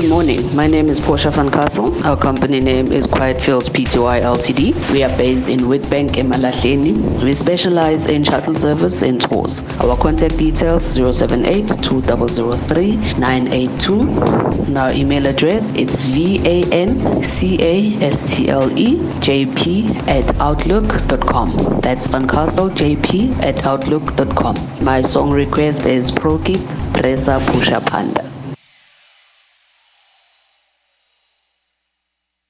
Good morning. My name is Portia van Castle. Our company name is Quietfields Pty Ltd. We are based in Witbank, Emalahleni. We specialize in shuttle service and tours. Our contact details 078 2003 982. And our email address it's V-A-N-C-A-S-T-L-E J-P at outlook.com. That's Van Castle JP at outlook.com. My song request is Prokit Pressa Phusha Phanda.